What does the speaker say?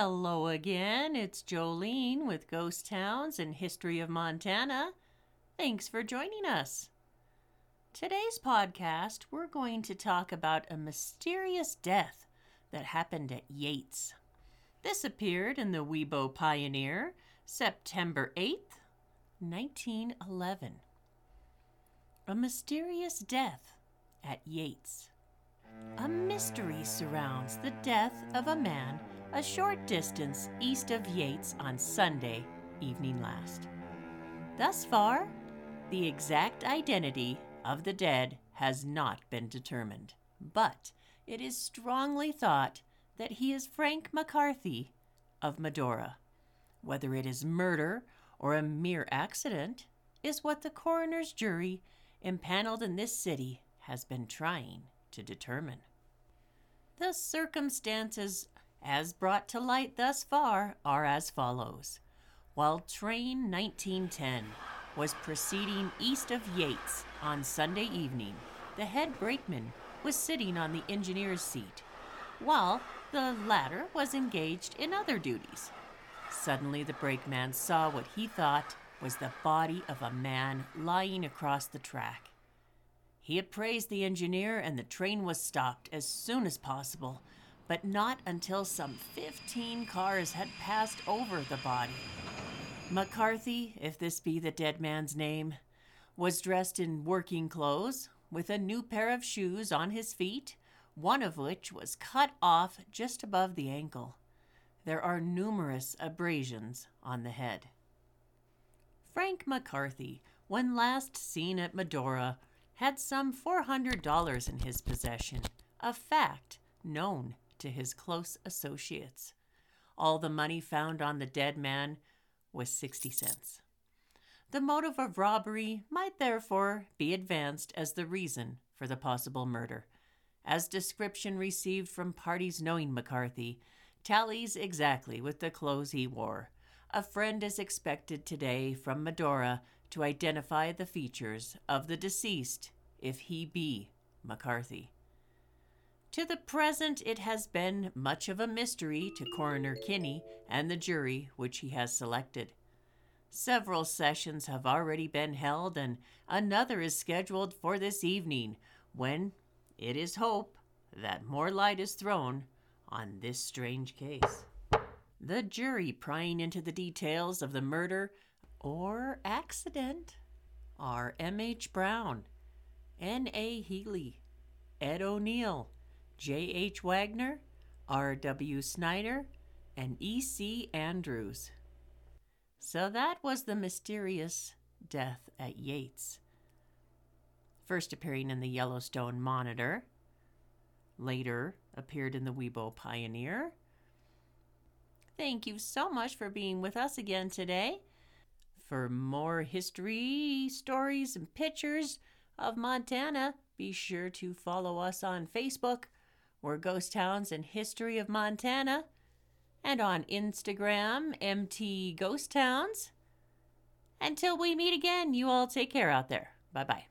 Hello again, it's Jolene with Ghost Towns and History of Montana. Thanks for joining us. Today's podcast, we're going to talk about a mysterious death that happened at Yates. This appeared in the Wibaux Pioneer, September 8th, 1911. A mysterious death at Yates. A mystery surrounds the death of a man a short distance east of Yates on Sunday evening last. Thus far, the exact identity of the dead has not been determined, but it is strongly thought that he is Frank McCarthy of Medora. Whether it is murder or a mere accident is what the coroner's jury impaneled in this city has been trying to determine. The circumstances as brought to light thus far, are as follows. While train 1910 was proceeding east of Yates on Sunday evening, the head brakeman was sitting on the engineer's seat, while the latter was engaged in other duties. Suddenly, the brakeman saw what he thought was the body of a man lying across the track. He appraised the engineer, and the train was stopped as soon as possible but not until some 15 cars had passed over the body. McCarthy, if this be the dead man's name, was dressed in working clothes with a new pair of shoes on his feet, one of which was cut off just above the ankle. There are numerous abrasions on the head. Frank McCarthy, when last seen at Medora, had some $400 in his possession, a fact known to his close associates. All the money found on the dead man was 60 cents. The motive of robbery might therefore be advanced as the reason for the possible murder, as description received from parties knowing McCarthy tallies exactly with the clothes he wore. A friend is expected today from Medora to identify the features of the deceased if he be McCarthy. To the present, it has been much of a mystery to Coroner Kinney and the jury which he has selected. Several sessions have already been held, and another is scheduled for this evening, when it is hope that more light is thrown on this strange case. The jury prying into the details of the murder or accident are M. H. Brown, N. A. Healy, Ed O'Neill, J.H. Wagner, R.W. Snyder, and E.C. Andrews. So that was the mysterious death at Yates. First appearing in the Yellowstone Monitor, later appeared in the Wibaux Pioneer. Thank you so much for being with us again today. For more history, stories, and pictures of Montana, be sure to follow us on Facebook we're Ghost Towns and History of Montana. And on Instagram, MT Ghost Towns. Until we meet again, you all take care out there. Bye bye.